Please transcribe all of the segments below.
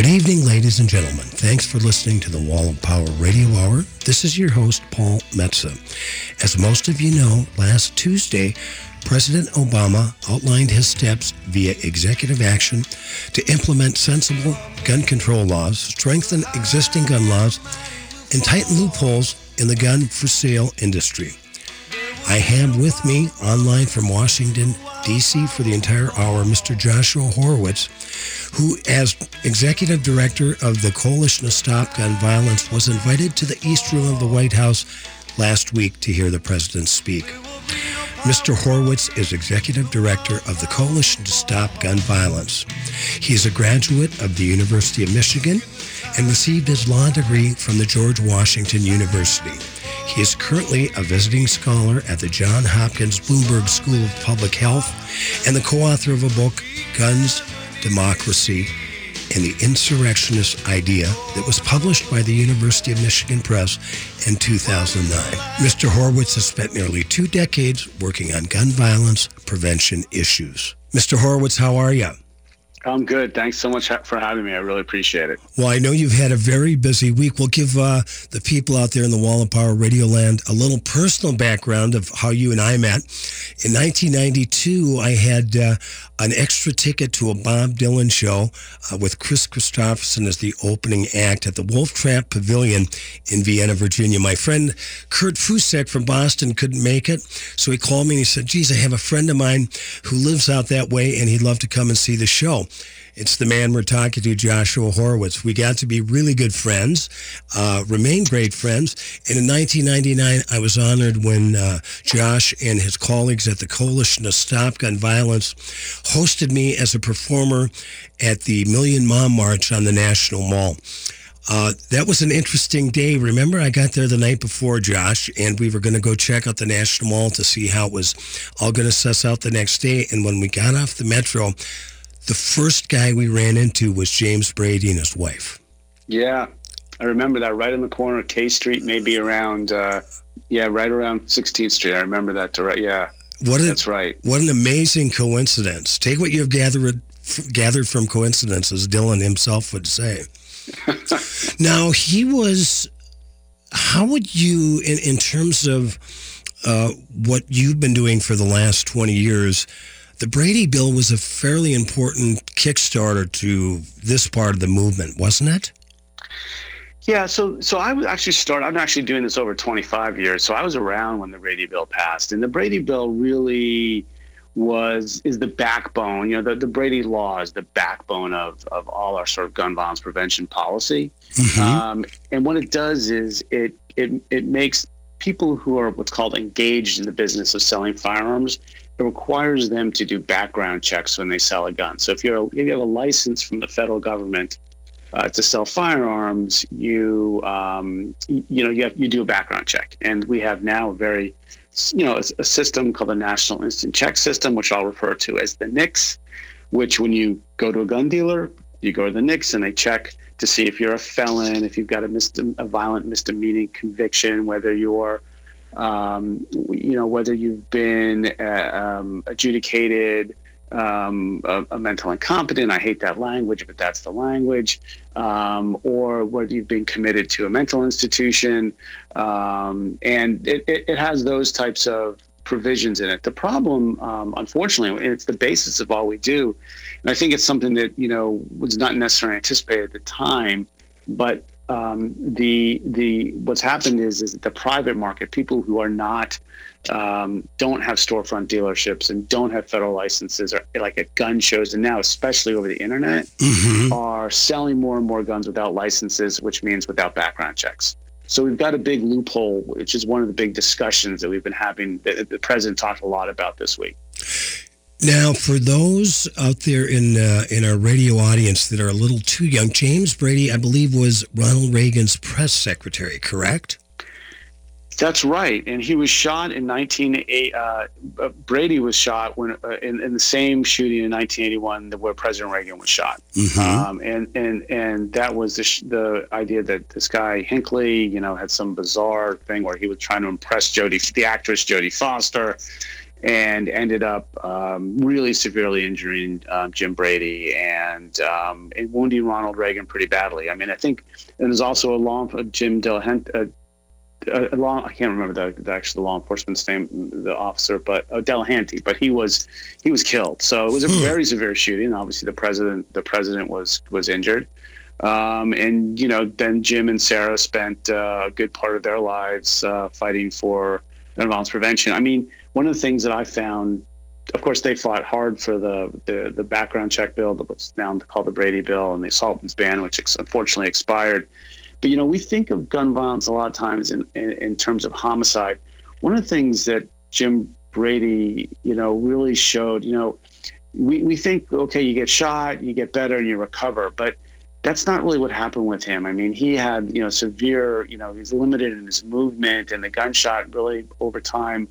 Good evening, ladies and gentlemen. Thanks for listening to the Wall of Power Radio Hour. This is your host, Paul Metsa. As most of you know, last Tuesday, President Obama outlined his steps via executive action to implement sensible gun control laws, strengthen existing gun laws, and tighten loopholes in the gun for sale industry. I have with me online from Washington, D.C. for the entire hour, Mr. Joshua Horwitz, who, as executive director of the Coalition to Stop Gun Violence, was invited to the East Room of the White House last week to hear the president speak. Mr. Horwitz is executive director of the Coalition to Stop Gun Violence. He is a graduate of the University of Michigan and received his law degree from the George Washington University. He is currently a visiting scholar at the Johns Hopkins Bloomberg School of Public Health and the co-author of a book, Guns, Democracy, and the Insurrectionist Idea that was published by the University of Michigan Press in 2009. Mr. Horwitz has spent nearly two decades working on gun violence prevention issues. Mr. Horwitz, how are you? I'm good. Thanks so much for having me. I really appreciate it. Well, I know you've had a very busy week. We'll give uh, the people out there in the Wall of Power Radio land a little personal background of how you and I met. In 1992, I had uh, an extra ticket to a Bob Dylan show uh, with Kris Kristofferson as the opening act at the Wolf Trap Pavilion in Vienna, Virginia. My friend Kurt Fusek from Boston couldn't make it, so he called me and he said, geez, I have a friend of mine who lives out that way and he'd love to come and see the show. It's the man we're talking to, Joshua Horwitz. We got to be really good friends, uh, remain great friends. And in 1999, I was honored when uh, Josh and his colleagues at the Coalition to Stop Gun Violence hosted me as a performer at the Million Mom March on the National Mall. Uh, that was an interesting day. Remember, I got there the night before, Josh, and we were going to go check out the National Mall to see how it was all going to suss out the next day. And when we got off the metro, the first guy we ran into was James Brady and his wife. Yeah, I remember that right in the corner of K Street, maybe around, uh, yeah, right around 16th Street. I remember that. Direct, yeah, what a, that's right. What an amazing coincidence. Take what you've gathered gathered from coincidences, Dylan himself would say. now he was. How would you, in in terms of uh, what you've been doing for the last 20 years? The Brady bill was a fairly important kickstarter to this part of the movement, wasn't it? Yeah, so so I was actually started. I'm actually doing this over 25 years, so I was around when the Brady bill passed, and the Brady bill really was is the backbone. You know, the, the Brady law is the backbone of of all our sort of gun violence prevention policy. Mm-hmm. Um, and what it does is it it it makes people who are what's called engaged in the business of selling firearms it requires them to do background checks when they sell a gun. So if you're if you have a license from the federal government uh, to sell firearms, you um, you know you have, you do a background check, and we have now a very you know a, a system called the National Instant Check System, which I'll refer to as the NICS. Which when you go to a gun dealer, you go to the NICS and they check to see if you're a felon, if you've got a, a violent misdemeanor conviction, whether you're um, you know, whether you've been uh, um, adjudicated um, a, a, mental incompetent, I hate that language, but that's the language, um, or whether you've been committed to a mental institution. Um, and it, it, it, has those types of provisions in it. The problem, um, unfortunately, it's the basis of all we do. And I think it's something that, you know, was not necessarily anticipated at the time, but um, the the what's happened is is the private market, people who are not um, don't have storefront dealerships and don't have federal licenses, or like at gun shows, and now especially over the internet, mm-hmm. are selling more and more guns without licenses, which means without background checks. So we've got a big loophole, which is one of the big discussions that we've been having. That the president talked a lot about this week. Now, for those out there in uh, in our radio audience that are a little too young, James Brady, I believe, was Ronald Reagan's press secretary, correct? That's right, and he was shot in 1980. Uh, uh, Brady was shot when uh, in, in, the same shooting in 1981 where President Reagan was shot, mm-hmm. um, and and and that was the, sh- the idea that this guy Hinckley, you know, had some bizarre thing where he was trying to impress Jodie, the actress Jodie Foster and ended up um, really severely injuring um, Jim Brady and, um, and wounding Ronald Reagan pretty badly. I mean, I think, and there's also a law, Jim Delahunt, uh, a, law, I can't remember the, the actual law enforcement's name, the officer, but uh, Delahanty, but he was he was killed. So it was a hmm. very severe shooting. Obviously, the president the president was was injured, um, and you know then Jim and Sarah spent uh, a good part of their lives uh, fighting for gun violence prevention. I mean, one of the things that I found, of course, they fought hard for the the, the background check bill, that was now called the Brady bill, and the assault ban, which unfortunately expired. But you know, we think of gun violence a lot of times in, in, in terms of homicide. One of the things that Jim Brady, you know, really showed, you know, we, we think, okay, you get shot, you get better, and you recover. But that's not really what happened with him. I mean, he had, you know, severe, you know, he's limited in his movement, and the gunshot really over time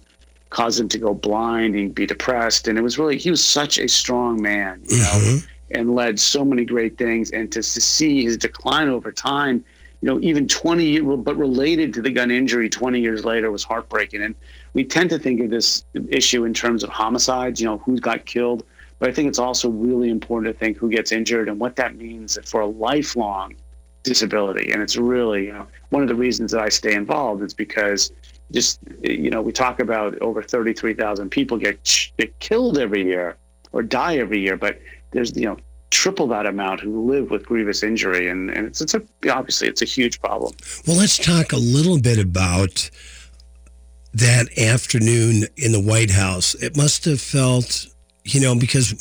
caused him to go blind and be depressed. And it was really, he was such a strong man, you mm-hmm. know, and led so many great things. And to, to see his decline over time, you know, even 20 years, but related to the gun injury 20 years later was heartbreaking. And we tend to think of this issue in terms of homicides, you know, who got killed. But I think it's also really important to think who gets injured and what that means for a lifelong disability. And it's really, you know, one of the reasons that I stay involved is because just, you know, we talk about over 33,000 people get, get killed every year or die every year, but there's, you know, triple that amount who live with grievous injury, and, and it's, it's a obviously it's a huge problem. Well, let's talk a little bit about that afternoon in the White House. It must have felt, you know, because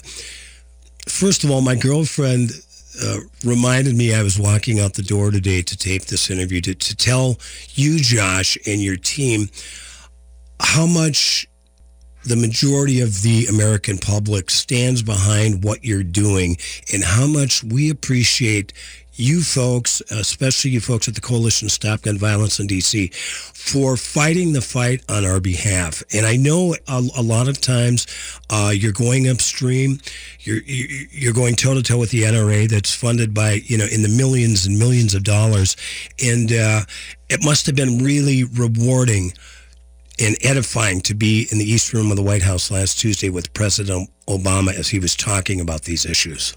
first of all, my girlfriend uh, reminded me I was walking out the door today to tape this interview to, to tell you, Josh, and your team how much the majority of the American public stands behind what you're doing and how much we appreciate you folks, especially you folks at the Coalition Stop Gun Violence in DC, for fighting the fight on our behalf. And I know a, a lot of times uh, you're going upstream, you're you're going toe to toe with the NRA that's funded by you know in the millions and millions of dollars, and uh, it must have been really rewarding and edifying to be in the East Room of the White House last Tuesday with President Obama as he was talking about these issues?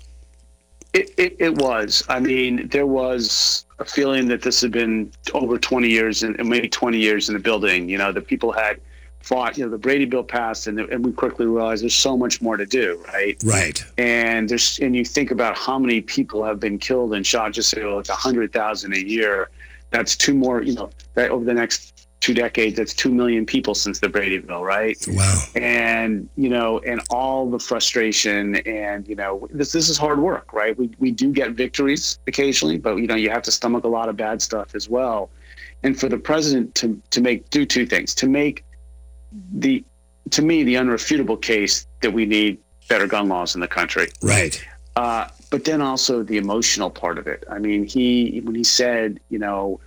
It, it, it was. I mean, there was a feeling that this had been over 20 years and maybe 20 years in the building. You know, the people had fought, you know, the Brady bill passed and, and we quickly realized there's so much more to do, right? Right. And there's, and you think about how many people have been killed and shot, just say, oh, it's 100,000 a year. That's two more, you know, that over the next two decades that's 2 million people since the brady bill right? Wow. And you know and all the frustration and you know this this is hard work right? We, we do get victories occasionally but you know you have to stomach a lot of bad stuff as well. And for the president to to make do two things to make the to me the unrefutable case that we need better gun laws in the country. Right. Uh, but then also the emotional part of it. I mean he when he said you know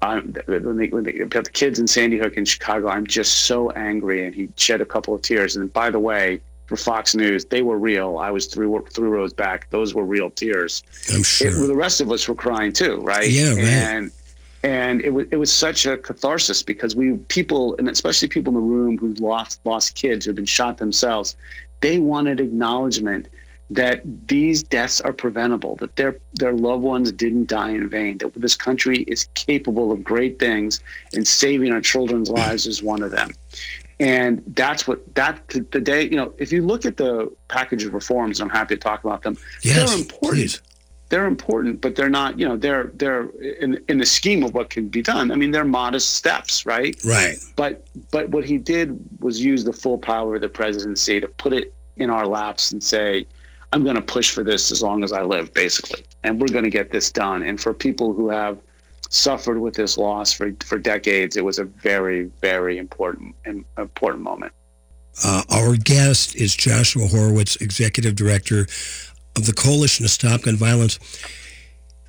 I'm, when they, when they the kids in Sandy Hook in Chicago, I'm just so angry. And he shed a couple of tears. And by the way, for Fox News, they were real. I was three three rows back. Those were real tears. I'm sure. It, the rest of us were crying too, right? Yeah, right. And and it was it was such a catharsis because we people and especially people in the room who lost lost kids who've been shot themselves, they wanted acknowledgement that these deaths are preventable, that their their loved ones didn't die in vain, that this country is capable of great things, and saving our children's lives is one of them. And that's what that the day you know. If you look at the package of reforms, I'm happy to talk about them. Yes, they're important. Please. They're important, but they're not. You know, they're they're in in the scheme of what can be done. I mean, they're modest steps, right? Right. But but what he did was use the full power of the presidency to put it in our laps and say, I'm going to push for this as long as I live, basically. And we're going to get this done. And for people who have suffered with this loss for, for decades, it was a very, very important important moment. Uh, our guest is Joshua Horwitz, Executive Director of the Coalition to Stop Gun Violence.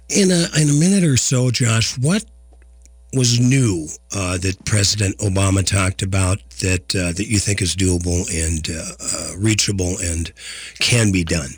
In a, in a minute or so, Josh, what was new uh, that President Obama talked about that uh, that you think is doable and uh, uh, reachable and can be done?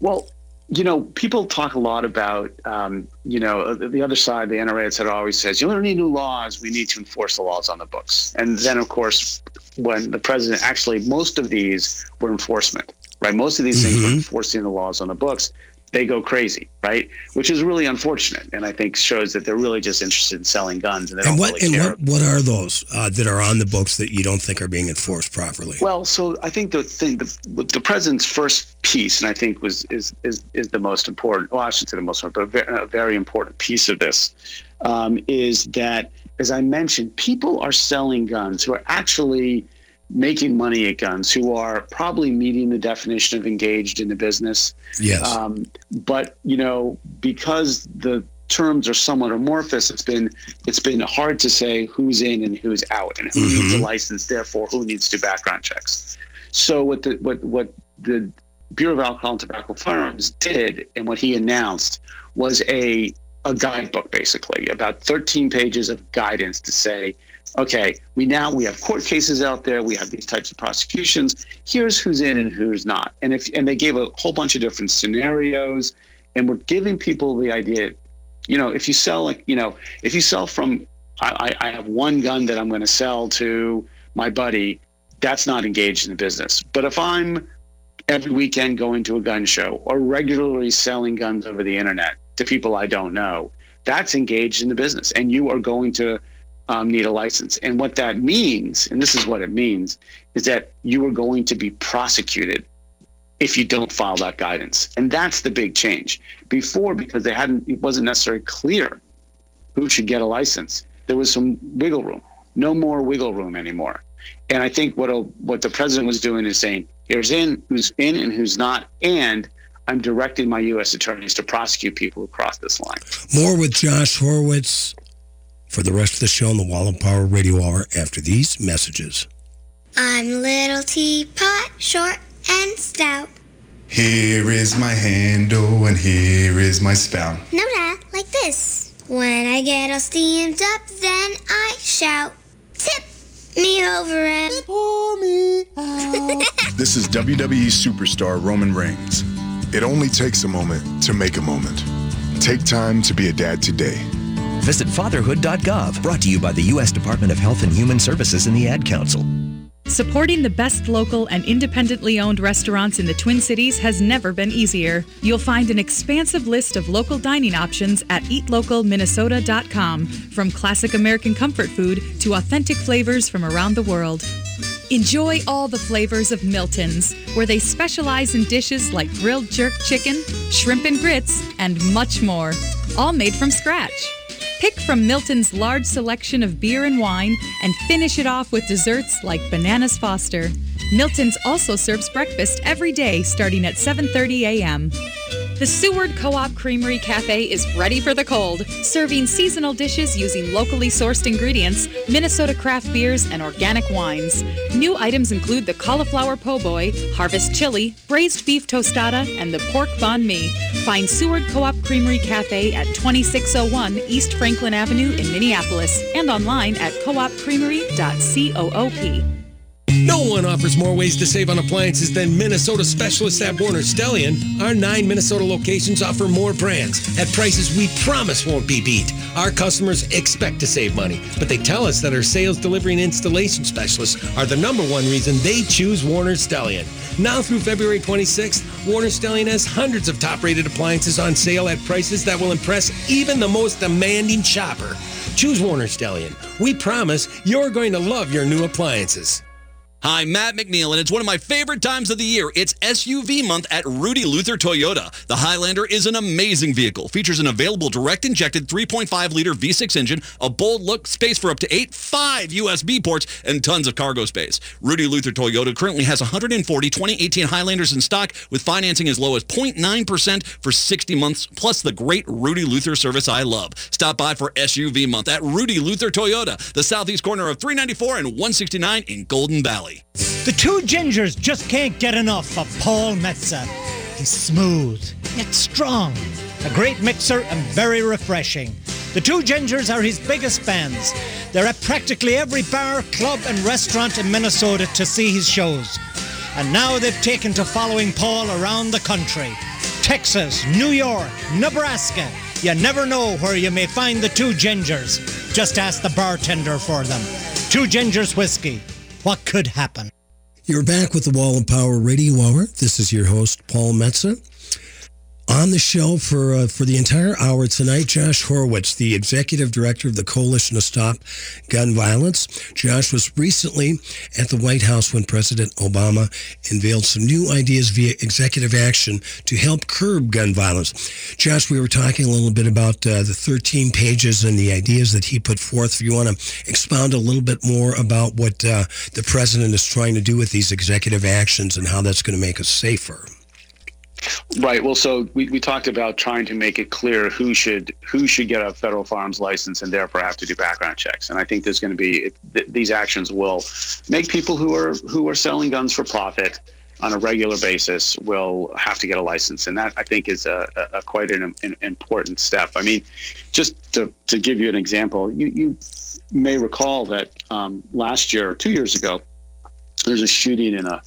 Well, you know, people talk a lot about, um, you know, the other side, the NRA, said always says, you don't need new laws. We need to enforce the laws on the books. And then, of course, when the president actually most of these were enforcement, right? Most of these mm-hmm. things were mm-hmm. enforcing the laws on the books they go crazy, right? Which is really unfortunate, and I think shows that they're really just interested in selling guns. And, and what really and what, what are those uh, that are on the books that you don't think are being enforced properly? Well, so I think the thing, the, the president's first piece, and I think was is is is the most important. Well, I should say the most important, but a very, a very important piece of this um, is that, as I mentioned, people are selling guns who are actually making money at guns who are probably meeting the definition of engaged in the business. Yes. Um, but you know, because the terms are somewhat amorphous, it's been it's been hard to say who's in and who's out, and who mm-hmm. needs a license. Therefore, who needs to do background checks. So what the what what the Bureau of Alcohol and Tobacco Firearms did, and what he announced was a a guidebook, basically about 13 pages of guidance to say okay, we now we have court cases out there. We have these types of prosecutions. Here's who's in and who's not. And if and they gave a whole bunch of different scenarios, and we're giving people the idea, you know, if you sell like you know, if you sell from, I, I have one gun that I'm going to sell to my buddy. That's not engaged in the business. But if I'm every weekend going to a gun show or regularly selling guns over the internet to people I don't know, that's engaged in the business, and you are going to um, need a license. And what that means, and this is what it means, is that you are going to be prosecuted if you don't follow that guidance. And that's the big change. Before, because they hadn't, it wasn't necessarily clear who should get a license. There was some wiggle room. No more wiggle room anymore. And I think what what the president was doing is saying, here's in who's in and who's not, and I'm directing my U.S. attorneys to prosecute people who cross this line. More with Josh Horwitz for the rest of the show on the Wall of Power Radio Hour after these messages. I'm little teapot, short and stout. Here is my handle and here is my spout. No, Dad, like this. When I get all steamed up, then I shout, tip me over and pour me out. this is WWE superstar Roman Reigns. It only takes a moment to make a moment. Take time to be a dad today. Visit fatherhood.gov, brought to you by the U.S. Department of Health and Human Services and the Ad Council. Supporting the best local and independently owned restaurants in the Twin Cities has never been easier. You'll find an expansive list of local dining options at eatlocalminnesota.com, from classic American comfort food to authentic flavors from around the world. Enjoy all the flavors of Milton's, where they specialize in dishes like grilled jerk chicken, shrimp and grits, and much more, all made from scratch. Pick from Milton's large selection of beer and wine and finish it off with desserts like Bananas Foster. Milton's also serves breakfast every day starting at 7:30 a.m. The Seward Co-op Creamery Cafe is ready for the cold, serving seasonal dishes using locally sourced ingredients, Minnesota craft beers, and organic wines. New items include the cauliflower po' boy, harvest chili, braised beef tostada, and the pork banh mi. Find Seward Co-op Creamery Cafe at 2601 East Franklin Avenue in Minneapolis and online at coopcreamery.coop. No one offers more ways to save on appliances than Minnesota specialists at Warner Stellian. Our nine Minnesota locations offer more brands at prices we promise won't be beat. Our customers expect to save money, but they tell us that our sales, delivery, and installation specialists are the number one reason they choose Warner Stellian. Now through February 26th, Warner Stellian has hundreds of top rated appliances on sale at prices that will impress even the most demanding shopper. Choose Warner Stellian. We promise you're going to love your new appliances. Hi, Matt McNeil, and it's one of my favorite times of the year. It's SUV month at Rudy Luther Toyota. The Highlander is an amazing vehicle. Features an available direct-injected 3.5-liter V6 engine, a bold look, space for up to eight, five USB ports, and tons of cargo space. Rudy Luther Toyota currently has 140 2018 Highlanders in stock with financing as low as 0.9% for 60 months, plus the great Rudy Luther service I love. Stop by for SUV month at Rudy Luther Toyota, the southeast corner of 394 and 169 in Golden Valley. Valley. The two gingers just can't get enough of Paul Metsa. He's smooth, yet strong, a great mixer and very refreshing. The two gingers are his biggest fans. They're at practically every bar, club, and restaurant in Minnesota to see his shows. And now they've taken to following Paul around the country. Texas, New York, Nebraska. You never know where you may find the two gingers. Just ask the bartender for them. Two Gingers Whiskey. What could happen. You're back with the Wall of Power Radio Hour. This is your host, Paul Metsa. On the show for uh, for the entire hour tonight, Josh Horwitz, the executive director of the Coalition to Stop Gun Violence. Josh was recently at the White House when President Obama unveiled some new ideas via executive action to help curb gun violence. Josh, we were talking a little bit about uh, the 13 pages and the ideas that he put forth. If you want to expound a little bit more about what uh, the president is trying to do with these executive actions and how that's going to make us safer. Right. Well, so we, we talked about trying to make it clear who should who should get a federal firearms license and therefore have to do background checks. And I think there's going to be th- these actions will make people who are who are selling guns for profit on a regular basis will have to get a license, and that I think is a, a, a quite an, an, important step. I mean, just to, to give you an example, you, you may recall that um, last year, two years ago, there's a shooting in a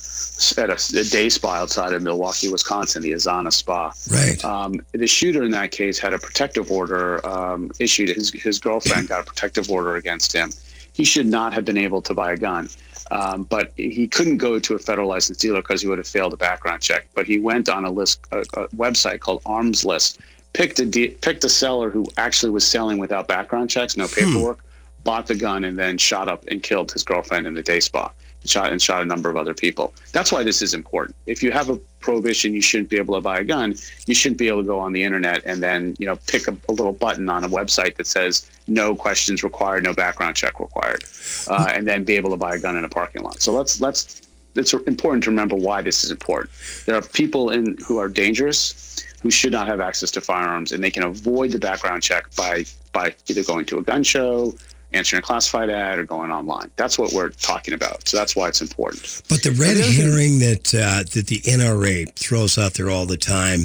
at a, a, day spa outside of Milwaukee, Wisconsin, the Azana Spa. Right. Um, the shooter in that case had a protective order um, issued. His his girlfriend got a protective order against him. He should not have been able to buy a gun. Um, but he couldn't go to a federal licensed dealer because he would have failed a background check. But he went on a list, a, a website called Armslist, picked a de- picked a seller who actually was selling without background checks, no hmm. paperwork, hmm. Bought the gun, and then shot up and killed his girlfriend in the day spa shot and shot a number of other people. That's why this is important. If you have a prohibition, you shouldn't be able to buy a gun. You shouldn't be able to go on the internet and then you know pick a, a little button on a website that says no questions required, no background check required, uh, and then be able to buy a gun in a parking lot. So let's let's it's important to remember why this is important. There are people in who are dangerous who should not have access to firearms, and they can avoid the background check by by either going to a gun show, answering a classified ad or going online. That's what we're talking about. So that's why it's important. But the red herring that uh, that the NRA throws out there all the time.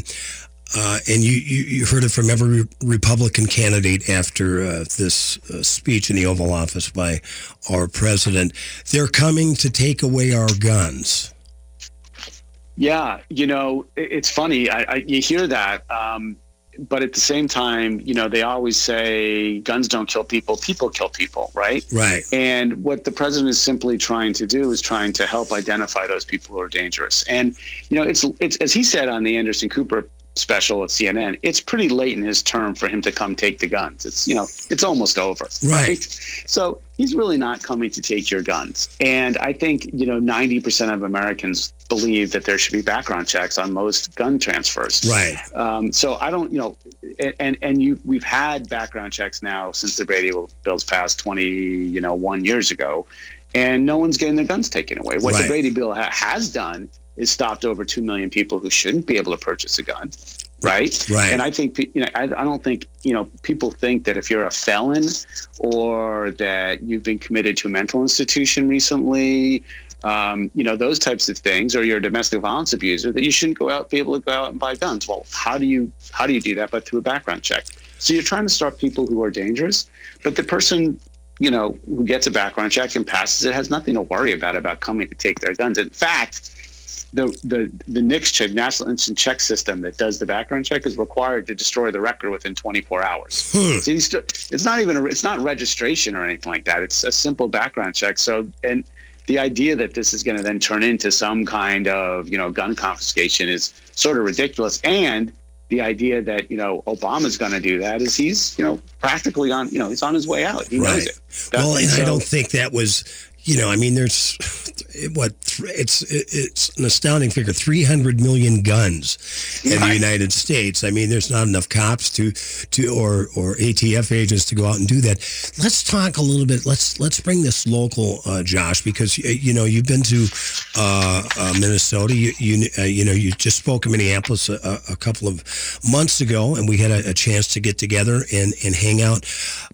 Uh, and you, you, you, heard it from every Republican candidate after uh, this uh, speech in the Oval Office by our president. They're coming to take away our guns. Yeah, you know, it's funny. I, I, you hear that. Um, but at the same time, you know, they always say guns don't kill people, people kill people, right? Right. And what the president is simply trying to do is trying to help identify those people who are dangerous. And you know, it's it's as he said on the Anderson Cooper special at CNN, it's pretty late in his term for him to come take the guns. It's you know, it's almost over. Right. right? So he's really not coming to take your guns. And I think, you know, 90% of Americans believe that there should be background checks on most gun transfers. Right. Um, so I don't, you know, and and you we've had background checks now since the Brady bills passed 20, you know, one years ago, and no one's getting their guns taken away. What right. the Brady bill ha- has done is stopped over 2 million people who shouldn't be able to purchase a gun right? Right. And I think you know, I, I don't think you know people think that if you're a felon or that you've been committed to a mental institution recently, um, you know those types of things, or you're a domestic violence abuser, that you shouldn't go out be able to go out and buy guns. Well, how do you how do you do that? But through a background check. So you're trying to stop people who are dangerous, but the person you know who gets a background check and passes it has nothing to worry about about coming to take their guns. In fact the the the NICS check, National Instant Check System, that does the background check is required to destroy the record within 24 hours. Hmm. So st- it's not even a, it's not registration or anything like that. It's a simple background check. So and the idea that this is going to then turn into some kind of you know gun confiscation is sort of ridiculous. And the idea that you know Obama's going to do that is he's you know practically on you know he's on his way out. He right. knows it. well, and so, I don't think that was you know, I mean, there's what it's it's an astounding figure. 300 million guns in the United States. I mean there's not enough cops to to or or ATF agents to go out and do that. Let's talk a little bit let's let's bring this local uh, Josh because you know you've been to uh, uh, Minnesota. You you, uh, you know you just spoke in Minneapolis a, a, couple of months ago and we had a, a chance to get together and and hang out.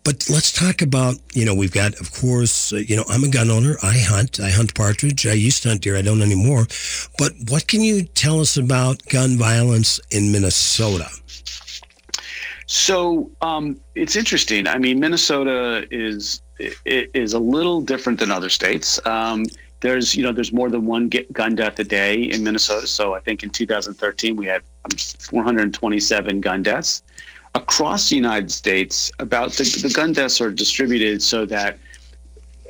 But let's talk about you know we've got of course uh, you know I'm a gun owner. I hunt. I hunt partridge I used to hunt deer. I don't anymore. But what can you tell us about gun violence in Minnesota? So um, it's interesting. I mean, Minnesota is is a little different than other states. Um, there's you know there's more than one gun death a day in Minnesota. So I think in 2013 we had um, 427 gun deaths across the United States. About the, the gun deaths are distributed so that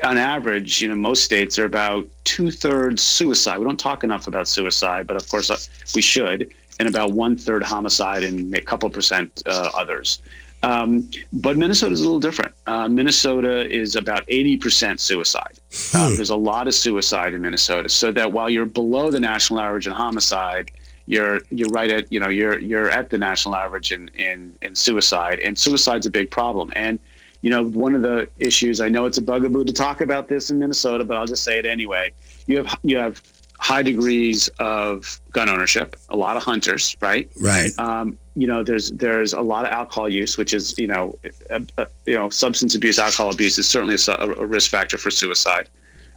on average, you know, most states are about two thirds suicide. We don't talk enough about suicide, but of course uh, we should, and about one third homicide and a couple percent uh, others. Um, but Minnesota is a little different. Uh, Minnesota is about 80% suicide. Uh, there's a lot of suicide in Minnesota. So that while you're below the national average in homicide, you're you're right at you know you're you're at the national average in in, in suicide, and suicide's a big problem. And you know one of the issues I know it's a bugaboo to talk about this in Minnesota, but I'll just say it anyway. You have you have high degrees of gun ownership, a lot of hunters, right? Right. Um, you know, there's there's a lot of alcohol use, which is you know, a, a, you know, substance abuse, alcohol abuse is certainly a, a risk factor for suicide.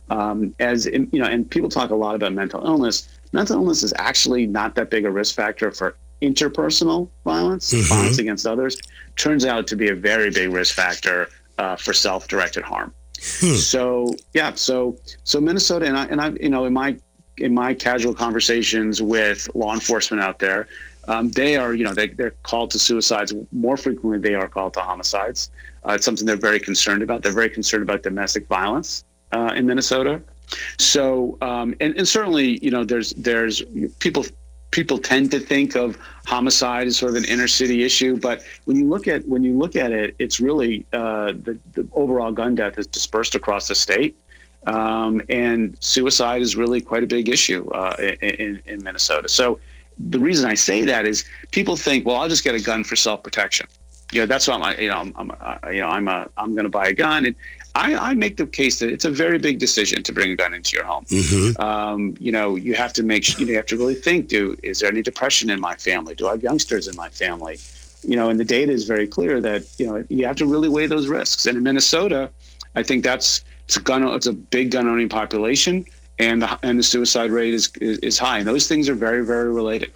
Um, as in, you know, and people talk a lot about mental illness. Mental illness is actually not that big a risk factor for interpersonal violence, Mhm. violence against others. Turns out to be a very big risk factor uh, for self-directed harm. So yeah, so so Minnesota and I and I you know in my in my casual conversations with law enforcement out there, um, they are you know they they're called to suicides more frequently they are called to homicides. Uh, it's something they're very concerned about. They're very concerned about domestic violence uh, in Minnesota. So um, and, and certainly you know there's there's people people tend to think of homicide as sort of an inner city issue, but when you look at when you look at it, it's really uh, the the overall gun death is dispersed across the state, um, and suicide is really quite a big issue uh, in, in Minnesota. So the reason I say that is people think, well, I'll just get a gun for self protection. You know, that's what I'm. You know, I'm. I'm uh, you know, I'm a. I'm going to buy a gun, and I, I make the case that it's a very big decision to bring a gun into your home. Mm-hmm. Um, you know, you have to make. You, know, you have to really think. Do is there any depression in my family? Do I have youngsters in my family? You know, and the data is very clear that you know you have to really weigh those risks. And in Minnesota, I think that's it's a gun. It's a big gun owning population, and the and the suicide rate is, is is high. And those things are very very related.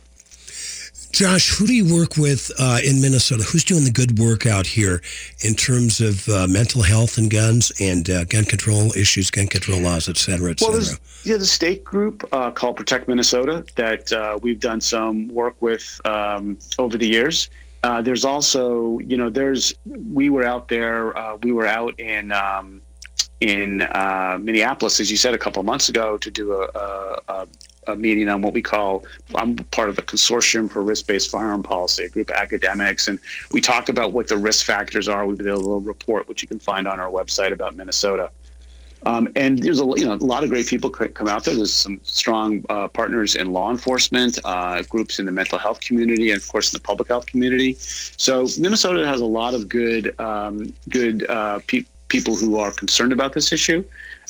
Josh, who do you work with uh, in Minnesota? Who's doing the good work out here in terms of uh, mental health and guns and uh, gun control issues, gun control laws, et cetera, et Well, there's yeah, the state group uh, called Protect Minnesota that uh, we've done some work with um, over the years. Uh, there's also, you know, there's we were out there, uh, we were out in um, in uh, Minneapolis, as you said a couple of months ago, to do a, a, a a meeting on what we call I'm part of the consortium for risk-based firearm policy, a group of academics, and we talked about what the risk factors are. We did a little report which you can find on our website about Minnesota. Um, and there's a you know a lot of great people come out there. There's some strong uh, partners in law enforcement, uh, groups in the mental health community, and of course in the public health community. So Minnesota has a lot of good um, good uh, pe- people who are concerned about this issue.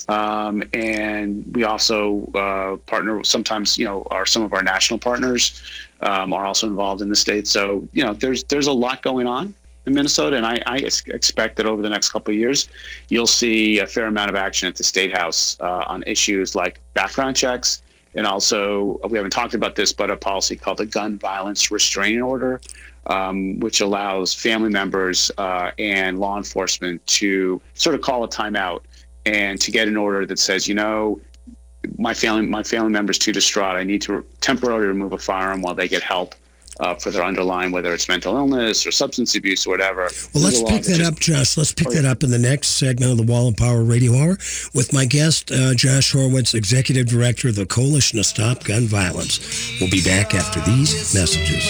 Um, and we also uh, partner. Sometimes, you know, are some of our national partners um, are also involved in the state. So, you know, there's there's a lot going on in Minnesota, and I, I expect that over the next couple of years, you'll see a fair amount of action at the state house uh, on issues like background checks, and also we haven't talked about this, but a policy called the Gun Violence Restraining Order, um, which allows family members uh, and law enforcement to sort of call a timeout and to get an order that says, you know, my family my family member's too distraught. I need to temporarily remove a firearm while they get help uh, for their underlying, whether it's mental illness or substance abuse or whatever. Well, let's There's a law pick that just- up, Josh. Let's pick Oh, that up in the next segment of the Wall of Power Radio Hour with my guest, uh, Josh Horwitz, Executive Director of the Coalition to Stop Gun Violence. We'll be back after these messages.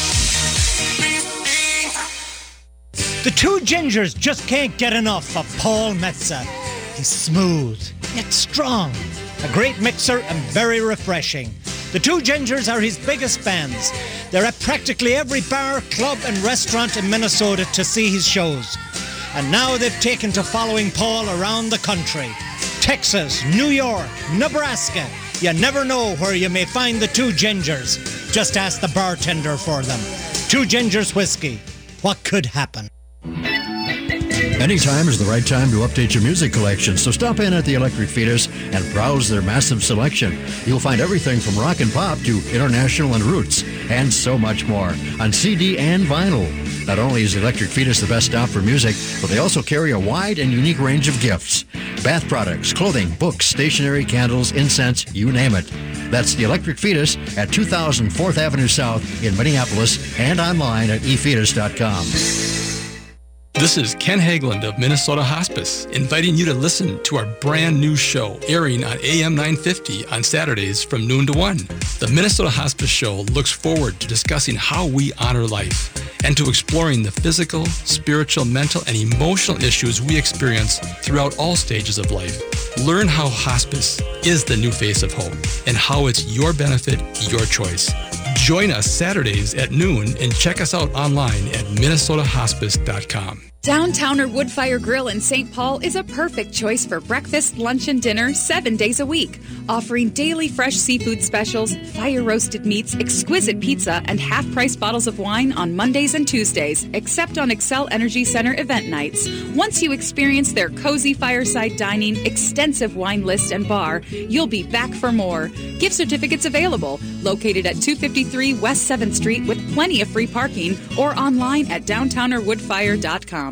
The two gingers just can't get enough of Paul Metsa. He's smooth, yet strong, a great mixer and very refreshing. The two gingers are his biggest fans. They're at practically every bar, club, and restaurant in Minnesota to see his shows. And now they've taken to following Paul around the country. Texas, New York, Nebraska. You never know where you may find the two gingers. Just ask the bartender for them. Two gingers whiskey. What could happen? Anytime is the right time to update your music collection, so stop in at the Electric Fetus and browse their massive selection. You'll find everything from rock and pop to international and roots, and so much more on CD and vinyl. Not only is the Electric Fetus the best stop for music, but they also carry a wide and unique range of gifts bath products, clothing, books, stationery, candles, incense, you name it. That's the Electric Fetus at 2000 4th Avenue South in Minneapolis and online at efetus.com. This is Ken Hageland of Minnesota Hospice, inviting you to listen to our brand new show airing on AM 950 on Saturdays from noon to 1. The Minnesota Hospice Show looks forward to discussing how we honor life and to exploring the physical, spiritual, mental, and emotional issues we experience throughout all stages of life. Learn how hospice is the new face of hope and how it's your benefit, your choice. Join us Saturdays at noon and check us out online at minnesotahospice.com. Downtowner Woodfire Grill in St. Paul is a perfect choice for breakfast, lunch, and dinner seven days a week, offering daily fresh seafood specials, fire roasted meats, exquisite pizza, and half price bottles of wine on Mondays and Tuesdays, except on Xcel Energy Center event nights. Once you experience their cozy fireside dining, extensive wine list, and bar, you'll be back for more. Gift certificates available, located at 253 West 7th Street with plenty of free parking, or online at downtownerwoodfire.com.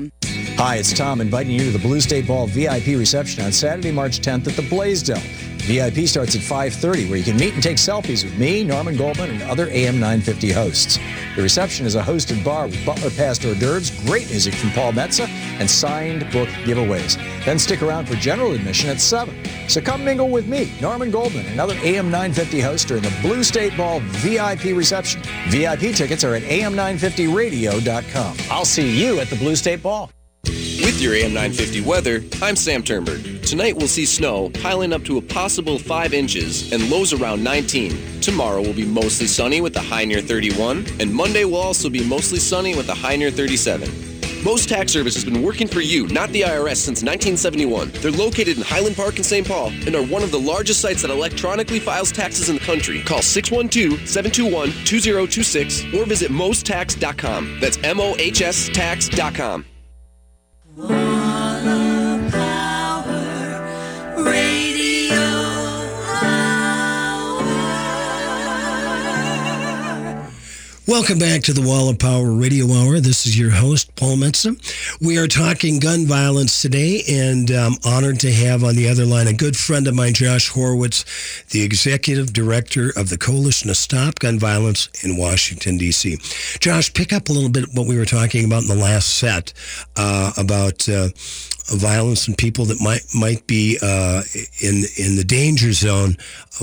Hi, it's Tom inviting you to the Blue State Ball VIP reception on Saturday, March 10th at the Blaisdell. VIP starts at 5:30, where you can meet and take selfies with me, Norman Goldman, and other AM 950 hosts. The reception is a hosted bar with butler passed hors d'oeuvres, great music from Paul Metsa, and signed book giveaways. Then stick around for general admission at 7. So come mingle with me, Norman Goldman, and other AM 950 hosts during the Blue State Ball VIP reception. VIP tickets are at am950radio.com. I'll see you at the Blue State Ball. With your AM 950 weather, I'm Sam Turnberg. Tonight we'll see snow piling up to a possible 5 inches and lows around 19. Tomorrow will be mostly sunny with a high near 31, and Monday will also be mostly sunny with a high near 37. Mohs Tax Service has been working for you, not the IRS, since 1971. They're located in Highland Park in St. Paul and are one of the largest sites that electronically files taxes in the country. Call 612-721-2026 or visit mohstax.com. That's M-O-H-S tax.com. Whoa. Welcome back to the Wall of Power Radio Hour. This is your host, Paul Metsa. We are talking gun violence today and I'm honored to have on the other line a good friend of mine, Josh Horwitz, the executive director of the Coalition to Stop Gun Violence in Washington, D.C. Josh, pick up a little bit what we were talking about in the last set uh, about uh, violence and people that might might be uh, in in the danger zone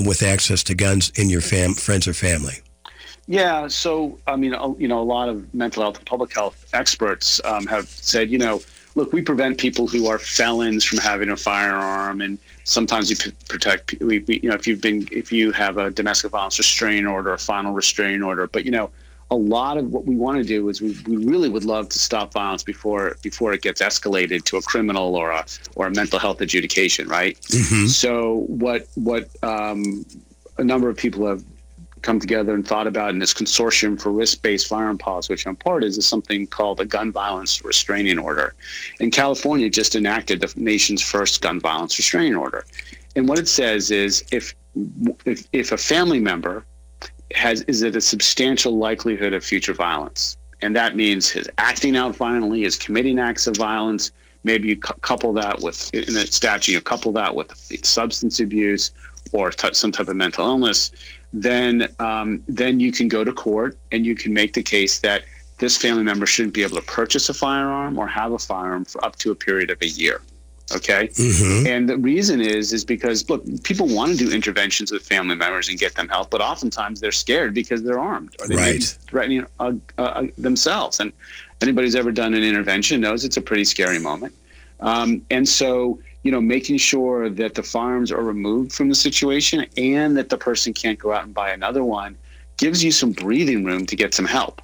with access to guns in your fam- friends or family. Yeah, so I mean, you know, a lot of mental health and public health experts um, have said, you know, look, we prevent people who are felons from having a firearm, and sometimes you protect, we, we, you know, if you've been, if you have a domestic violence restraining order, a final restraining order, but you know, a lot of what we want to do is we, we really would love to stop violence before before it gets escalated to a criminal or a or a mental health adjudication, right? Mm-hmm. So what what um, a number of people have come together and thought about in this consortium for risk-based firearm policy, which I'm part is, is something called the Gun Violence Restraining Order. And California just enacted the nation's first gun violence restraining order. And what it says is if if, if a family member has is it a substantial likelihood of future violence, and that means his acting out violently, is committing acts of violence. Maybe you couple that with in the statute, you couple that with substance abuse or t- some type of mental illness then um, then you can go to court and you can make the case that this family member shouldn't be able to purchase a firearm or have a firearm for up to a period of a year. Okay. Mm-hmm. And the reason is, is because look, people want to do interventions with family members and get them help, but oftentimes they're scared because they're armed or they right. threatening uh, uh, themselves. And anybody who's ever done an intervention knows it's a pretty scary moment. Um, and so you know, making sure that the firearms are removed from the situation and that the person can't go out and buy another one gives you some breathing room to get some help.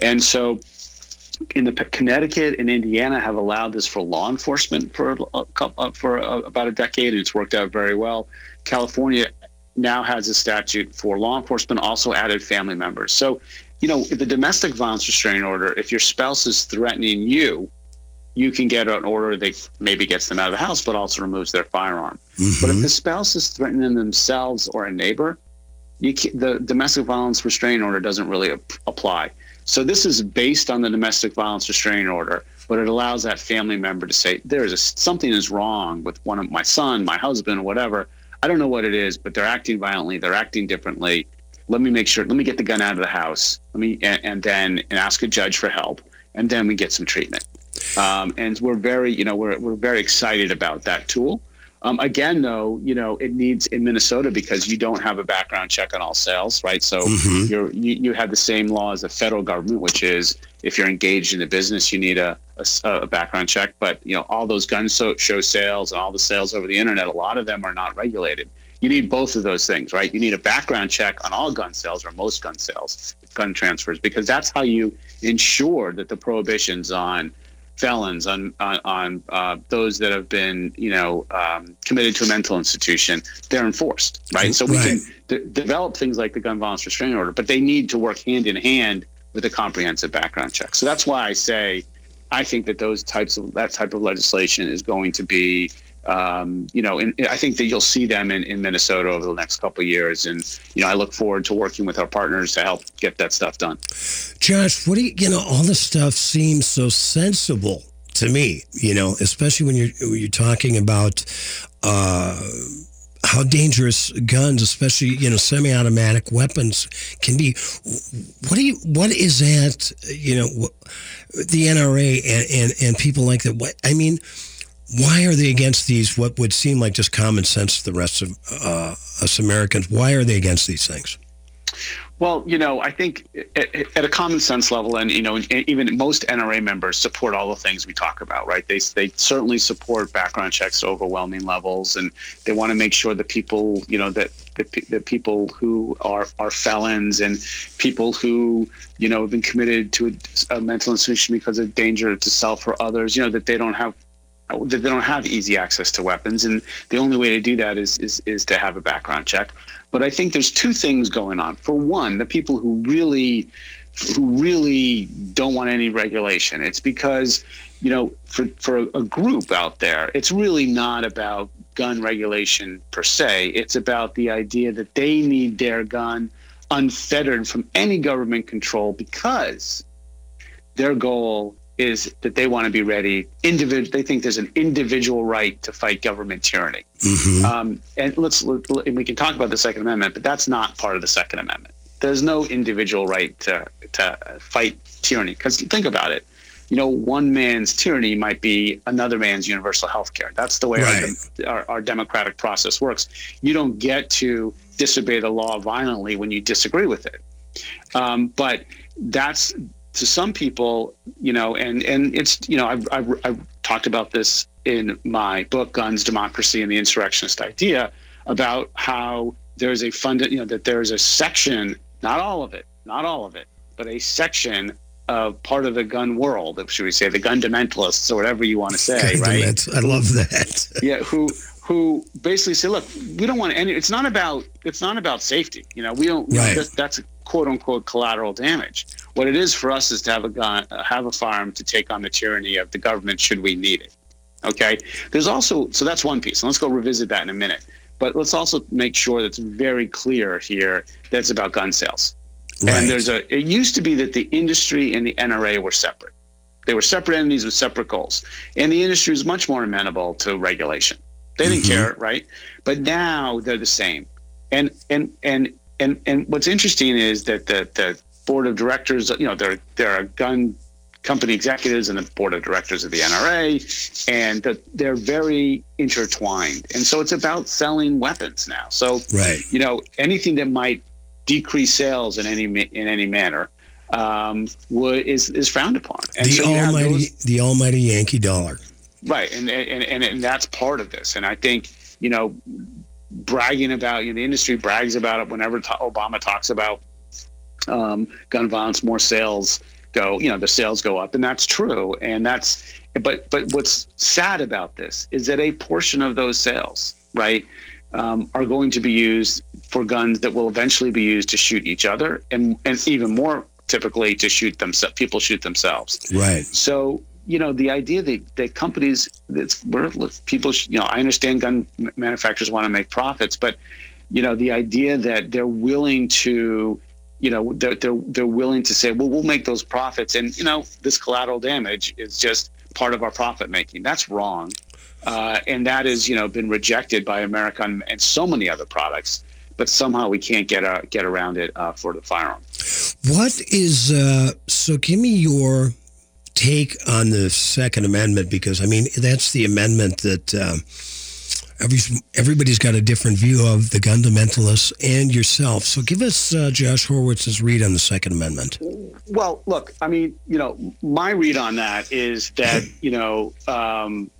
And so in the Connecticut and Indiana have allowed this for law enforcement for a couple, uh, for a, about a decade, and it's worked out very well. California now has a statute for law enforcement, also added family members. So, you know, the domestic violence restraining order, if your spouse is threatening you, you can get an order that maybe gets them out of the house, but also removes their firearm. Mm-hmm. But if the spouse is threatening themselves or a neighbor, the domestic violence restraining order doesn't really ap- apply. So this is based on the domestic violence restraining order, but it allows that family member to say there is a, something is wrong with one of my son, my husband, whatever. I don't know what it is, but they're acting violently. They're acting differently. Let me make sure. Let me get the gun out of the house. Let me and, and then and ask a judge for help, and then we get some treatment. Um, and we're very, you know, we're we're very excited about that tool. Um, again, though, you know, it needs in Minnesota because you don't have a background check on all sales, right? So mm-hmm. you're, you you have the same law as the federal government, which is if you're engaged in the business, you need a, a, a background check. But you know, all those gun so, show sales and all the sales over the internet, a lot of them are not regulated. You need both of those things, right? You need a background check on all gun sales or most gun sales, gun transfers, because that's how you ensure that the prohibitions on felons, on on, on uh, those that have been you know um, committed to a mental institution, they're enforced, right? So we right. can d- develop things like the gun violence restraining order, but they need to work hand in hand with a comprehensive background check. So that's why I say I think that those types of that type of legislation is going to be um, you know, and I think that you'll see them in, in Minnesota over the next couple years. And, you know, I look forward to working with our partners to help get that stuff done. Josh, what do you, you know, all this stuff seems so sensible to me, you know, especially when you're, when you're talking about, uh, how dangerous guns, especially you know semi-automatic weapons, can be. What do you? What is that? You know, the NRA and and, and people like that. What I mean, why are they against these? What would seem like just common sense to the rest of uh, us Americans? Why are they against these things? Well, you know, I think at, at, a common sense level, and you know, even most NRA members support all the things we talk about, right? They they certainly support background checks to overwhelming levels, and they want to make sure that people, you know, that the, people who are are felons and people who you know have been committed to a, a mental institution because of danger to self or others, you know, that they don't have they don't have easy access to weapons, and the only way to do that is is is to have a background check. But I think there's two things going on. For one, the people who really who really don't want any regulation. It's because you know for for a group out there, it's really not about gun regulation per se. It's about the idea that they need their gun unfettered from any government control because their goal is that they want to be ready. Individual, they think there's an individual right to fight government tyranny. Mm-hmm. Um, and let's and we can talk about the Second Amendment, but that's not part of the Second Amendment. There's no individual right to to fight tyranny. Because think about it, you know, one man's tyranny might be another man's universal health care. That's the way right. our, our, our democratic process works. You don't get to disobey the law violently when you disagree with it. Um, but that's to some people, you know, and and it's you know I've, I've, I've talked about this in my book Guns, Democracy, and the Insurrectionist Idea about how there's a fund, you know, that there's a section, not all of it, not all of it, but a section of part of the gun world, should we say, the gun fundamentalists or whatever you want to say, right? I love that. yeah, who who basically say, look, we don't want any. It's not about it's not about safety. You know, we don't. Right. That's, that's quote unquote collateral damage. What it is for us is to have a gun, uh, have a firearm to take on the tyranny of the government should we need it. Okay. There's also so that's one piece. And let's go revisit that in a minute. But let's also make sure that's very clear here that it's about gun sales. Right. And there's a. It used to be that the industry and the NRA were separate. They were separate entities with separate goals, and the industry was much more amenable to regulation. They didn't mm-hmm. care, right? But now they're the same. And and and and and what's interesting is that the the board of directors, you know, there there are gun company executives and the board of directors of the NRA, and they're very intertwined. And so it's about selling weapons now. So right. you know, anything that might decrease sales in any in any manner um, would, is is frowned upon. And the so almighty those, the almighty Yankee dollar. Right, and and, and and that's part of this. And I think you know bragging about, you know, the industry brags about it whenever Obama talks about um, gun violence, more sales go, you know, the sales go up, and that's true. And that's, but but what's sad about this is that a portion of those sales, right, um, are going to be used for guns that will eventually be used to shoot each other, and and even more typically to shoot themselves. People shoot themselves. Right. So you know, the idea that, that companies, that's we're people, you know, I understand gun manufacturers want to make profits, but you know, the idea that they're willing to, you know, they're they're, they're willing to say, well, we'll make those profits, and you know, this collateral damage is just part of our profit making. That's wrong, uh, and that has you know been rejected by America and, so many other products but somehow we can't get a, get around it uh, for the firearm. What is uh, so? Give me your take on the Second Amendment because I mean that's the amendment that um, every everybody's got a different view of the fundamentalists and yourself. So give us uh, Josh Horwitz's read on the Second Amendment. Well, look, I mean, you know, my read on that is that you know. Um,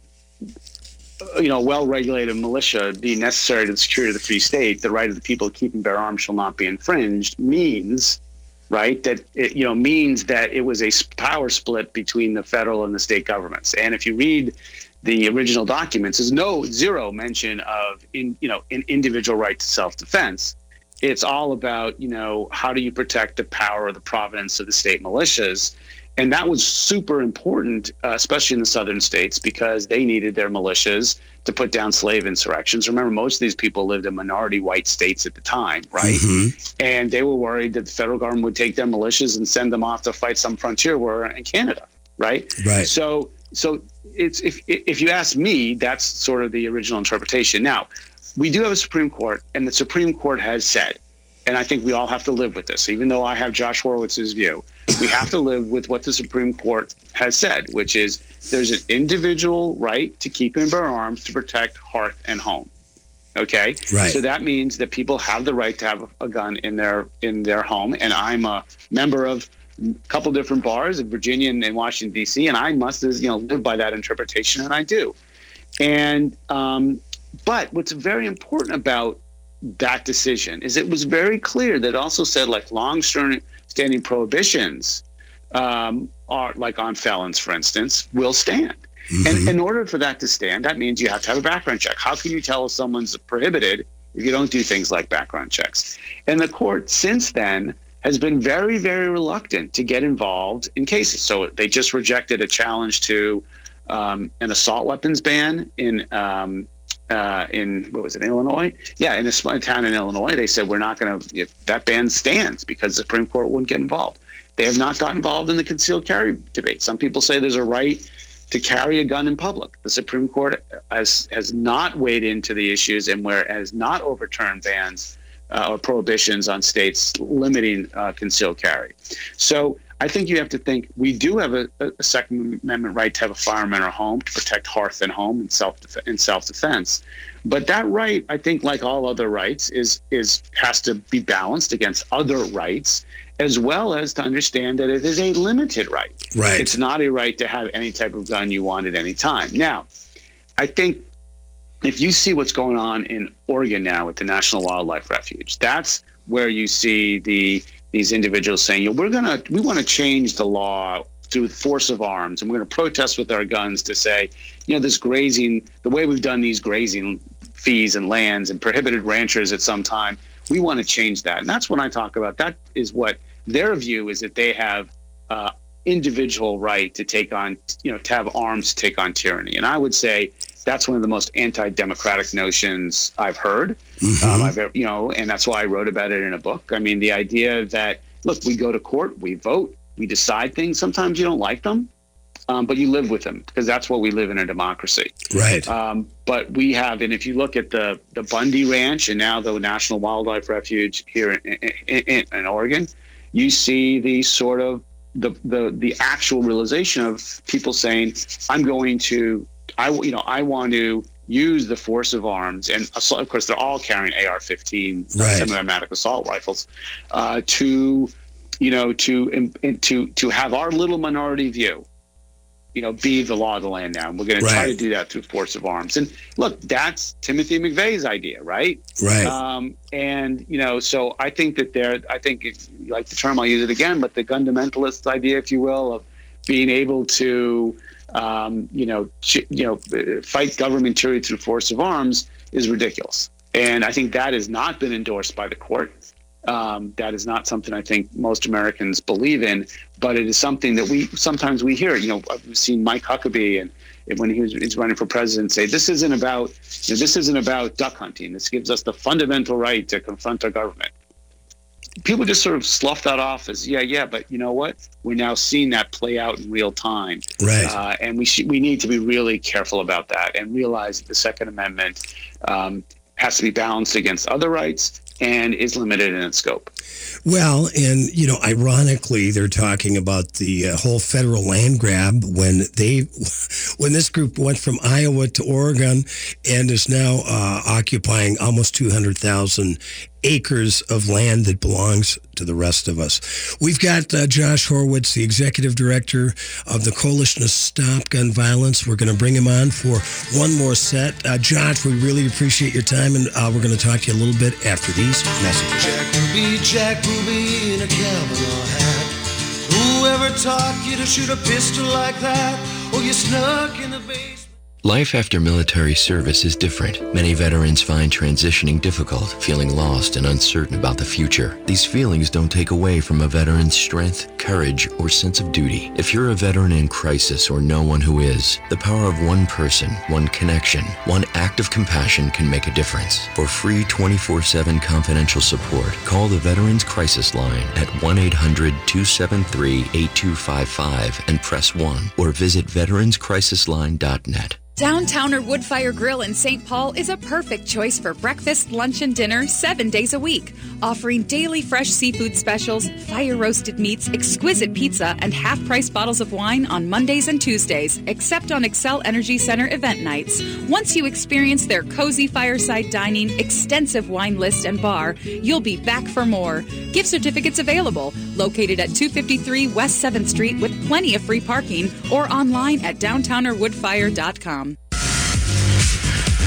you know, well-regulated militia being necessary to the security of the free state, the right of the people to keep and bear arms shall not be infringed, means, right, that it, you know, means that it was a power split between the federal and the state governments. And if you read the original documents, there's no zero mention of, in you know, an individual right to self-defense. It's all about, you know, how do you protect the power of the providence of the state militias and that was super important, uh, especially in the southern states, because they needed their militias to put down slave insurrections. Remember, most of these people lived in minority white states at the time, right? Mm-hmm. And they were worried that the federal government would take their militias and send them off to fight some frontier war in Canada, right? Right. So, so it's if if you ask me, that's sort of the original interpretation. Now, we do have a Supreme Court, and the Supreme Court has said, and I think we all have to live with this, even though I have Josh Horwitz's view we have to live with what the Supreme Court has said, which is there's an individual right to keep and bear arms to protect hearth and home. Okay, right. So that means that people have the right to have a gun in their in their home, and I'm a member of a couple different bars in Virginia and in Washington D.C., and I must you know live by that interpretation, and I do. And um, but what's very important about that decision is it was very clear that also said like long standing prohibitions um, are like on felons, for instance, will stand. Mm-hmm. And in order for that to stand, that means you have to have a background check. How can you tell if someone's prohibited if you don't do things like background checks? And the court since then has been very, very reluctant to get involved in cases. So they just rejected a challenge to um, an assault weapons ban in um, uh, in what was it, Illinois? Yeah, in a small town in Illinois, they said we're not going to. If that ban stands because the Supreme Court wouldn't get involved. They have not got involved in the concealed carry debate. Some people say there's a right to carry a gun in public. The Supreme Court has has not weighed into the issues and where has not overturned bans uh, or prohibitions on states limiting uh, concealed carry. So I think you have to think we do have a, a, Second Amendment right to have a firearm in our home to protect hearth and home and self in self defense. But that right, I think, like all other rights, is is has to be balanced against other rights, as well as to understand that it is a limited right. Right. It's not a right to have any type of gun you want at any time. Now, I think if you see what's going on in Oregon now with the National Wildlife Refuge, that's where you see the these individuals saying, "We're gonna, we want to change the law through force of arms, and we're going to protest with our guns to say, you know, this grazing, the way we've done these grazing fees and lands and prohibited ranchers at some time, we want to change that." And that's when I talk about that is what their view is that they have uh, individual right to take on, you know, to have arms to take on tyranny, and I would say that's one of the most anti-democratic notions I've heard. Mm-hmm. Um, I've you know, and that's why I wrote about it in a book. I mean, the idea that look, we go to court, we vote, we decide things. Sometimes you don't like them, um, but you live with them because that's what we live in a democracy. Right. Um, but we have, and if you look at the the Bundy Ranch and now the National Wildlife Refuge here in, in, in, in Oregon, you see the sort of the, the the actual realization of people saying, "I'm going to I, you know, I want to use the force of arms, and of course they're all carrying AR-15 right. semi-automatic assault rifles, uh, to, you know, to to to have our little minority view, you know, be the law of the land now. And we're going right. to try to do that through force of arms. And look, that's Timothy McVeigh's idea, right? Right. Um, and you know, so I think that there, I think, if you like the term, I'll use it again, but the fundamentalist idea, if you will, of being able to um, you know, ch- you know, fight government tyranny through force of arms is ridiculous. And I think that has not been endorsed by the court. Um, that is not something I think most Americans believe in, but it is something that we sometimes we hear. You know, I've seen Mike Huckabee and when he was, running for president say this isn't about you know, this isn't about duck hunting. This gives us the fundamental right to confront our government. People just sort of slough that off as yeah, yeah, but you know what? We're now seeing that play out in real time, right? Uh, and we should, we need to be really careful about that and realize that the Second Amendment um, has to be balanced against other rights and is limited in its scope. Well, and you know, ironically, they're talking about the uh, whole federal land grab when they, when this group went from Iowa to Oregon, and is now uh, occupying almost two hundred thousand acres of land that belongs to the rest of us. We've got uh, Josh Horwitz, the executive director of the Coalition to Stop Gun Violence. We're going to bring him on for one more set. Uh, Josh, we really appreciate your time, and uh, we're going to talk to you a little bit after these messages. Jack Ruby, Jack Ruby in a Kavanaugh hat. Whoever taught you to shoot a pistol like that? Oh, you snuck in the. Life after military service is different. Many veterans find transitioning difficult, feeling lost and uncertain about the future. These feelings don't take away from a veteran's strength, courage, or sense of duty. If you're a veteran in crisis or know one who is, the power of one person, one connection, one act of compassion can make a difference. For free 24-7 confidential support, call the Veterans Crisis Line at 1-800-273-8255 and press 1 or visit veteranscrisisline.net. Downtowner Woodfire Grill in St. Paul is a perfect choice for breakfast, lunch, and dinner seven days a week, offering daily fresh seafood specials, fire roasted meats, exquisite pizza, and half price bottles of wine on Mondays and Tuesdays, except on Xcel Energy Center event nights. Once you experience their cozy fireside dining, extensive wine list, and bar, you'll be back for more. Gift certificates available, located at 253 West 7th Street with plenty of free parking, or online at downtownerwoodfire.com.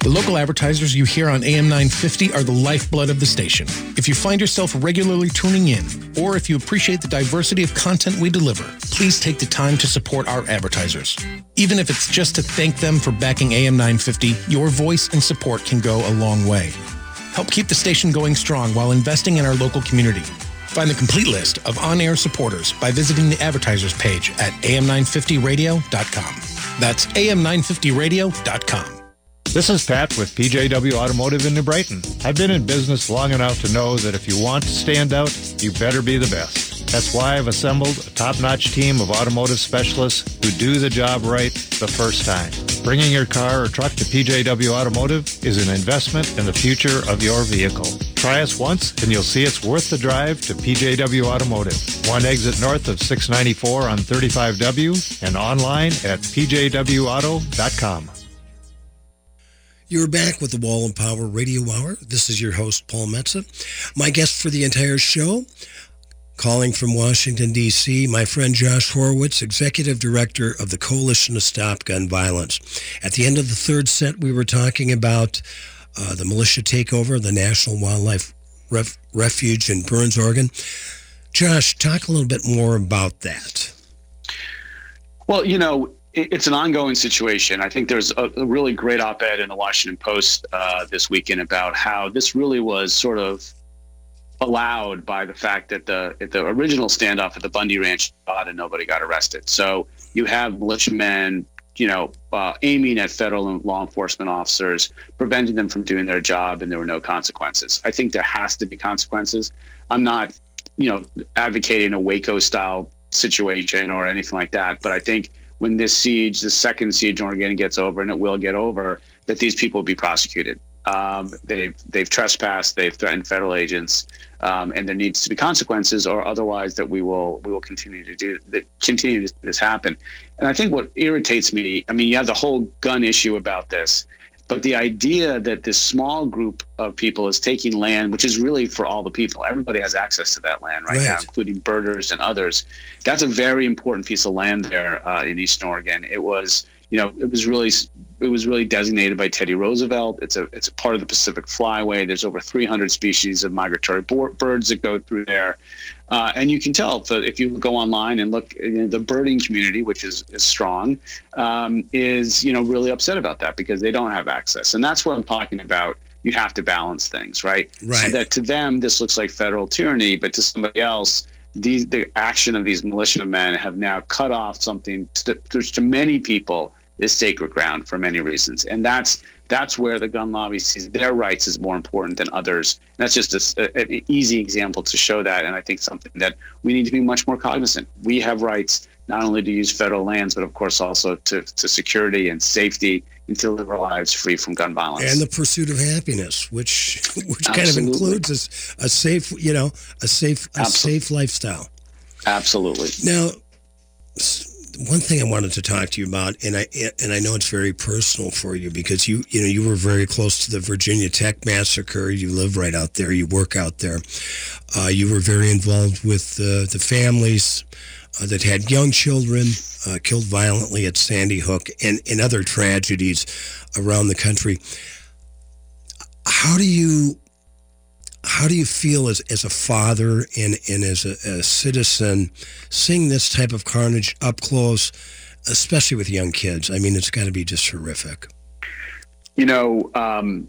The local advertisers you hear on AM 950 are the lifeblood of the station. If you find yourself regularly tuning in, or if you appreciate the diversity of content we deliver, please take the time to support our advertisers. Even if it's just to thank them for backing AM 950, your voice and support can go a long way. Help keep the station going strong while investing in our local community. Find the complete list of on-air supporters by visiting the advertisers page at am950radio.com. That's am950radio.com. This is Pat with PJW Automotive in New Brighton. I've been in business long enough to know that if you want to stand out, you better be the best. That's why I've assembled a top-notch team of automotive specialists who do the job right the first time. Bringing your car or truck to PJW Automotive is an investment in the future of your vehicle. Try us once and you'll see it's worth the drive to PJW Automotive. One exit north of 694 on 35W and online at pjwauto.com. You're back with the Wall and Power Radio Hour. This is your host, Paul Metsa. My guest for the entire show, calling from Washington, D.C., my friend Josh Horwitz, Executive Director of the Coalition to Stop Gun Violence. At the end of the third set, we were talking about uh, the militia takeover the National Wildlife Ref- Refuge in Burns, Oregon. Josh, talk a little bit more about that. Well, you know, it's an ongoing situation. I think there's a, a really great op-ed in the Washington Post uh, this weekend about how this really was sort of allowed by the fact that the the original standoff at the Bundy Ranch shot and nobody got arrested. So you have militiamen you know, uh, aiming at federal law enforcement officers, preventing them from doing their job, and there were no consequences. I think there has to be consequences. I'm not, you know, advocating a Waco style situation or anything like that, but I think when this siege, the second siege in Oregon gets over, and it will get over, that these people will be prosecuted. Um, they've they've trespassed, they've threatened federal agents, um, and there needs to be consequences, or otherwise that we will we will continue to do that continue this, this happen. And I think what irritates me, I mean, you have the whole gun issue about this, but the idea that this small group of people is taking land, which is really for all the people, everybody has access to that land right, Right. now, including birders and others. That's a very important piece of land there uh, in Eastern Oregon. It was, you know, it was really it was really designated by Teddy Roosevelt. It's a it's a part of the Pacific Flyway. There's over 300 species of migratory birds that go through there, uh, and you can tell if, if you go online and look. You know, the birding community, which is is strong, um, is you know really upset about that because they don't have access, and that's what I'm talking about. You have to balance things, right? Right. So that to them this looks like federal tyranny, but to somebody else. These, the action of these militiamen have now cut off something to, to many people is sacred ground for many reasons, and that's that's where the gun lobby sees their rights as more important than others. And that's just a, a- an easy example to show that, and I think something that we need to be much more cognizant. We have rights not only to use federal lands, but of course also to, to security and safety and to live our lives free from gun violence. and the pursuit of happiness, which which kind of Absolutely. includes a, a safe, you know, a safe a safe lifestyle. Absolutely. Now, one thing I wanted to talk to you about, and I and I know it's very personal for you because you you know you were very close to the Virginia Tech massacre. You live right out there. You work out there. Uh, you were very involved with uh, the families uh, that had young children uh, killed violently at Sandy Hook and and other tragedies around the country. How do you how do you feel as, as a father and, and as a, a citizen seeing this type of carnage up close, especially with young kids? I mean, it's got to be just horrific. You know, um,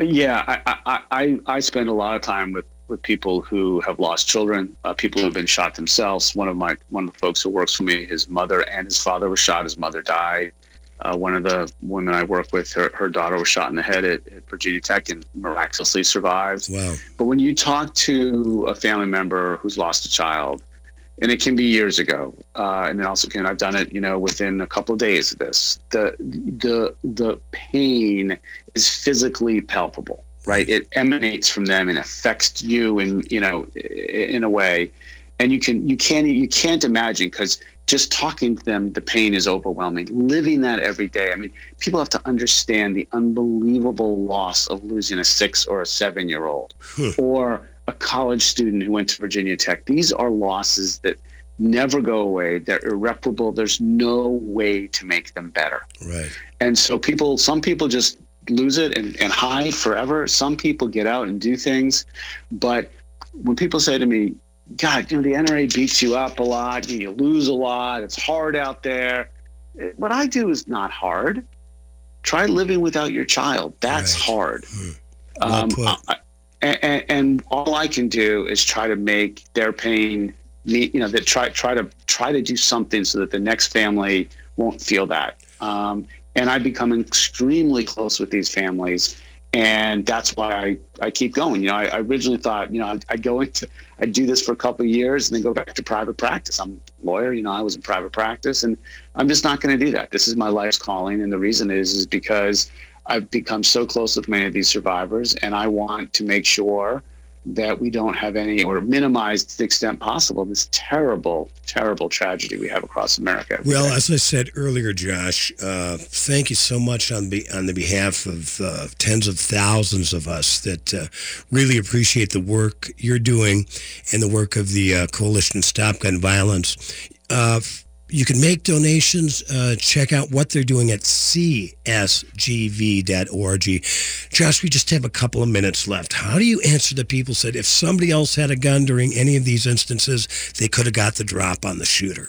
yeah, I, I, I, I spend a lot of time with, with people who have lost children, uh, people who have been shot themselves. One of my one of the folks who works for me, his mother and his father were shot. His mother died. Uh, one of the women I work with, her, her daughter was shot in the head at, at Virginia Tech and miraculously survived. Wow. But when you talk to a family member who's lost a child, and it can be years ago, uh, and it also can I've done it, you know, within a couple of days of this. The the the pain is physically palpable, right? It emanates from them and affects you, in you know, in a way, and you can you can't you can't imagine because just talking to them, the pain is overwhelming. Living that every day, I mean, people have to understand the unbelievable loss of losing a six or a seven year old or a college student who went to Virginia Tech. These are losses that never go away. They're irreparable. There's no way to make them better. Right. And so people, some people just lose it and, and hide forever. Some people get out and do things. But when people say to me, God, you know, the NRA beats you up a lot, you lose a lot, it's hard out there. What I do is not hard. Try living without your child. That's hard. Well Um, put. I- and, and all I can do is try to make their pain, you know, that try try to try to do something so that the next family won't feel that. Um, and I become extremely close with these families, and that's why I, I keep going. You know, I, I originally thought, you know, I'd, I'd go into, I'd do this for a couple of years and then go back to private practice. I'm a lawyer, you know, I was in private practice, and I'm just not going to do that. This is my life's calling, and the reason is is because I've become so close with many of these survivors, and I want to make sure that we don't have any or minimize to the extent possible this terrible, terrible tragedy we have across America. Well, day. as I said earlier, Josh, uh, thank you so much on be, on the behalf of uh, tens of thousands of us that uh, really appreciate the work you're doing and the work of the uh, Coalition Stop Gun Violence. You can make donations. Uh, check out what they're doing at csgv.org. Josh, we just have a couple of minutes left. How do you answer the people said if somebody else had a gun during any of these instances, they could have got the drop on the shooter?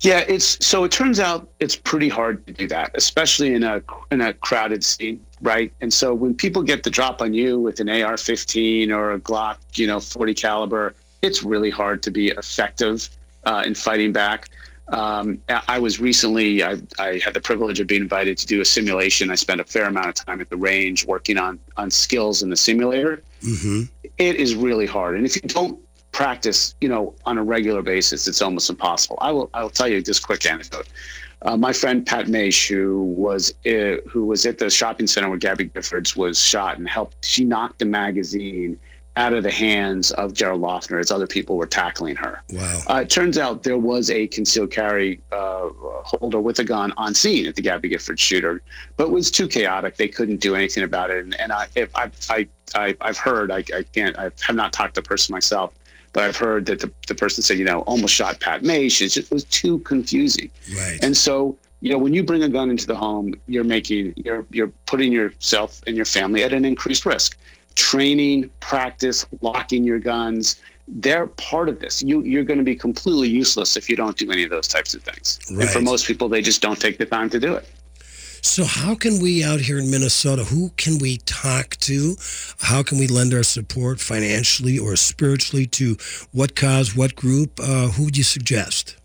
Yeah, it's so it turns out it's pretty hard to do that, especially in a in a crowded scene, right? And so when people get the drop on you with an AR-15 or a Glock, you know, 40 caliber, it's really hard to be effective uh, in fighting back. Um, I was recently, I, I, had the privilege of being invited to do a simulation. I spent a fair amount of time at the range working on, on skills in the simulator. Mm-hmm. It is really hard. And if you don't practice, you know, on a regular basis, it's almost impossible. I will, I will tell you this quick anecdote. Uh, my friend Pat Maisch, who was uh, who was at the shopping center where Gabby Giffords was shot and helped, she knocked a magazine out of the hands of Jared Loughner as other people were tackling her. Wow. Uh, it turns out there was a concealed carry uh, holder with a gun on scene at the Gabby Gifford shooter, but it was too chaotic. They couldn't do anything about it. And, and I, if I, I, I, have heard, I, I can't, I have not talked to the person myself, but I've heard that the, the person said, you know, almost shot Pat Maisch. It, just, it was too confusing. Right. And so, you know, when you bring a gun into the home, you're making, you're, you're putting yourself and your family at an increased risk training, practice, locking your guns. They're part of this. You, you're going to be completely useless if you don't do any of those types of things. Right. And for most people, they just don't take the time to do it. So, how can we out here in Minnesota, who can we talk to? How can we lend our support financially or spiritually to what cause, what group? Uh, who would you suggest?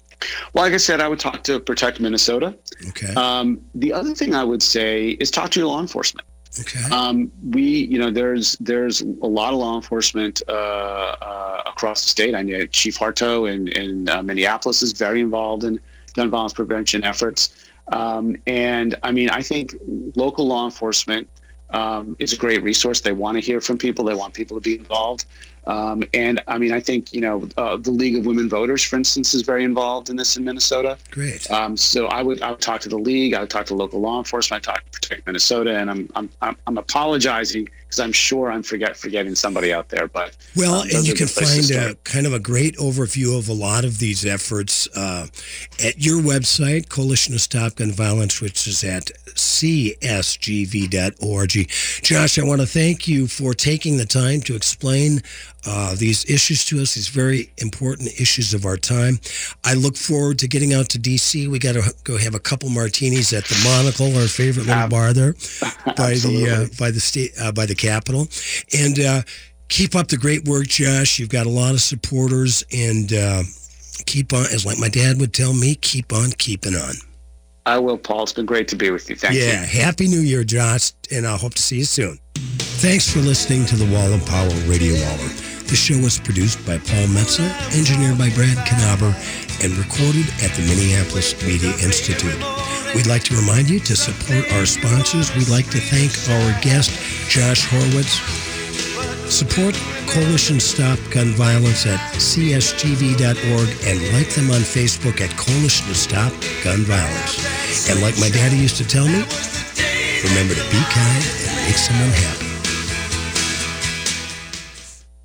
Well, like I said, I would talk to Protect Minnesota. Okay. Um, the other thing I would say is talk to your law enforcement. Okay. Um, we, you know, there's there's a lot of law enforcement uh, uh, across the state. I know Chief Harteau in, in uh, Minneapolis is very involved in gun violence prevention efforts. Um, and I mean, I think local law enforcement um, is a great resource. They want to hear from people. They want people to be involved. Um, and I mean, I think you know uh, the League of Women Voters, for instance, is very involved in this in Minnesota. Great. Um, so I would I would talk to the league. I would talk to local law enforcement. I talk to Protect Minnesota, and I'm I'm I'm, I'm apologizing because I'm sure I'm forget forgetting somebody out there. But Well, um, and you can good places to find a kind of a great overview of a lot of these efforts uh, at your website, Coalition to Stop Gun Violence, which is at csgv.org. Josh, I want to thank you for taking the time to explain uh, these issues to us, these very important issues of our time. I look forward to getting out to D.C. We got to go have a couple martinis at the Monocle, our favorite little bar there, by the uh, by the state uh, by the Capitol, and. Uh, keep up the great work, Josh. You've got a lot of supporters, and uh, keep on. As like my dad would tell me, keep on keeping on. I will, Paul. It's been great to be with you. Thank yeah, you. happy New Year, Josh, and I hope to see you soon. Thanks for listening to the Wall of Power Radio Hour. The show was produced by Paul Metsa, engineered by Brad Knaber, and recorded at the Minneapolis Media Institute. We'd like to remind you to support our sponsors. We'd like to thank our guest, Josh Horwitz. Support Coalition Stop Gun Violence at csgv.org and like them on Facebook at Coalition to Stop Gun Violence. And like my daddy used to tell me, remember to be kind and make someone happy.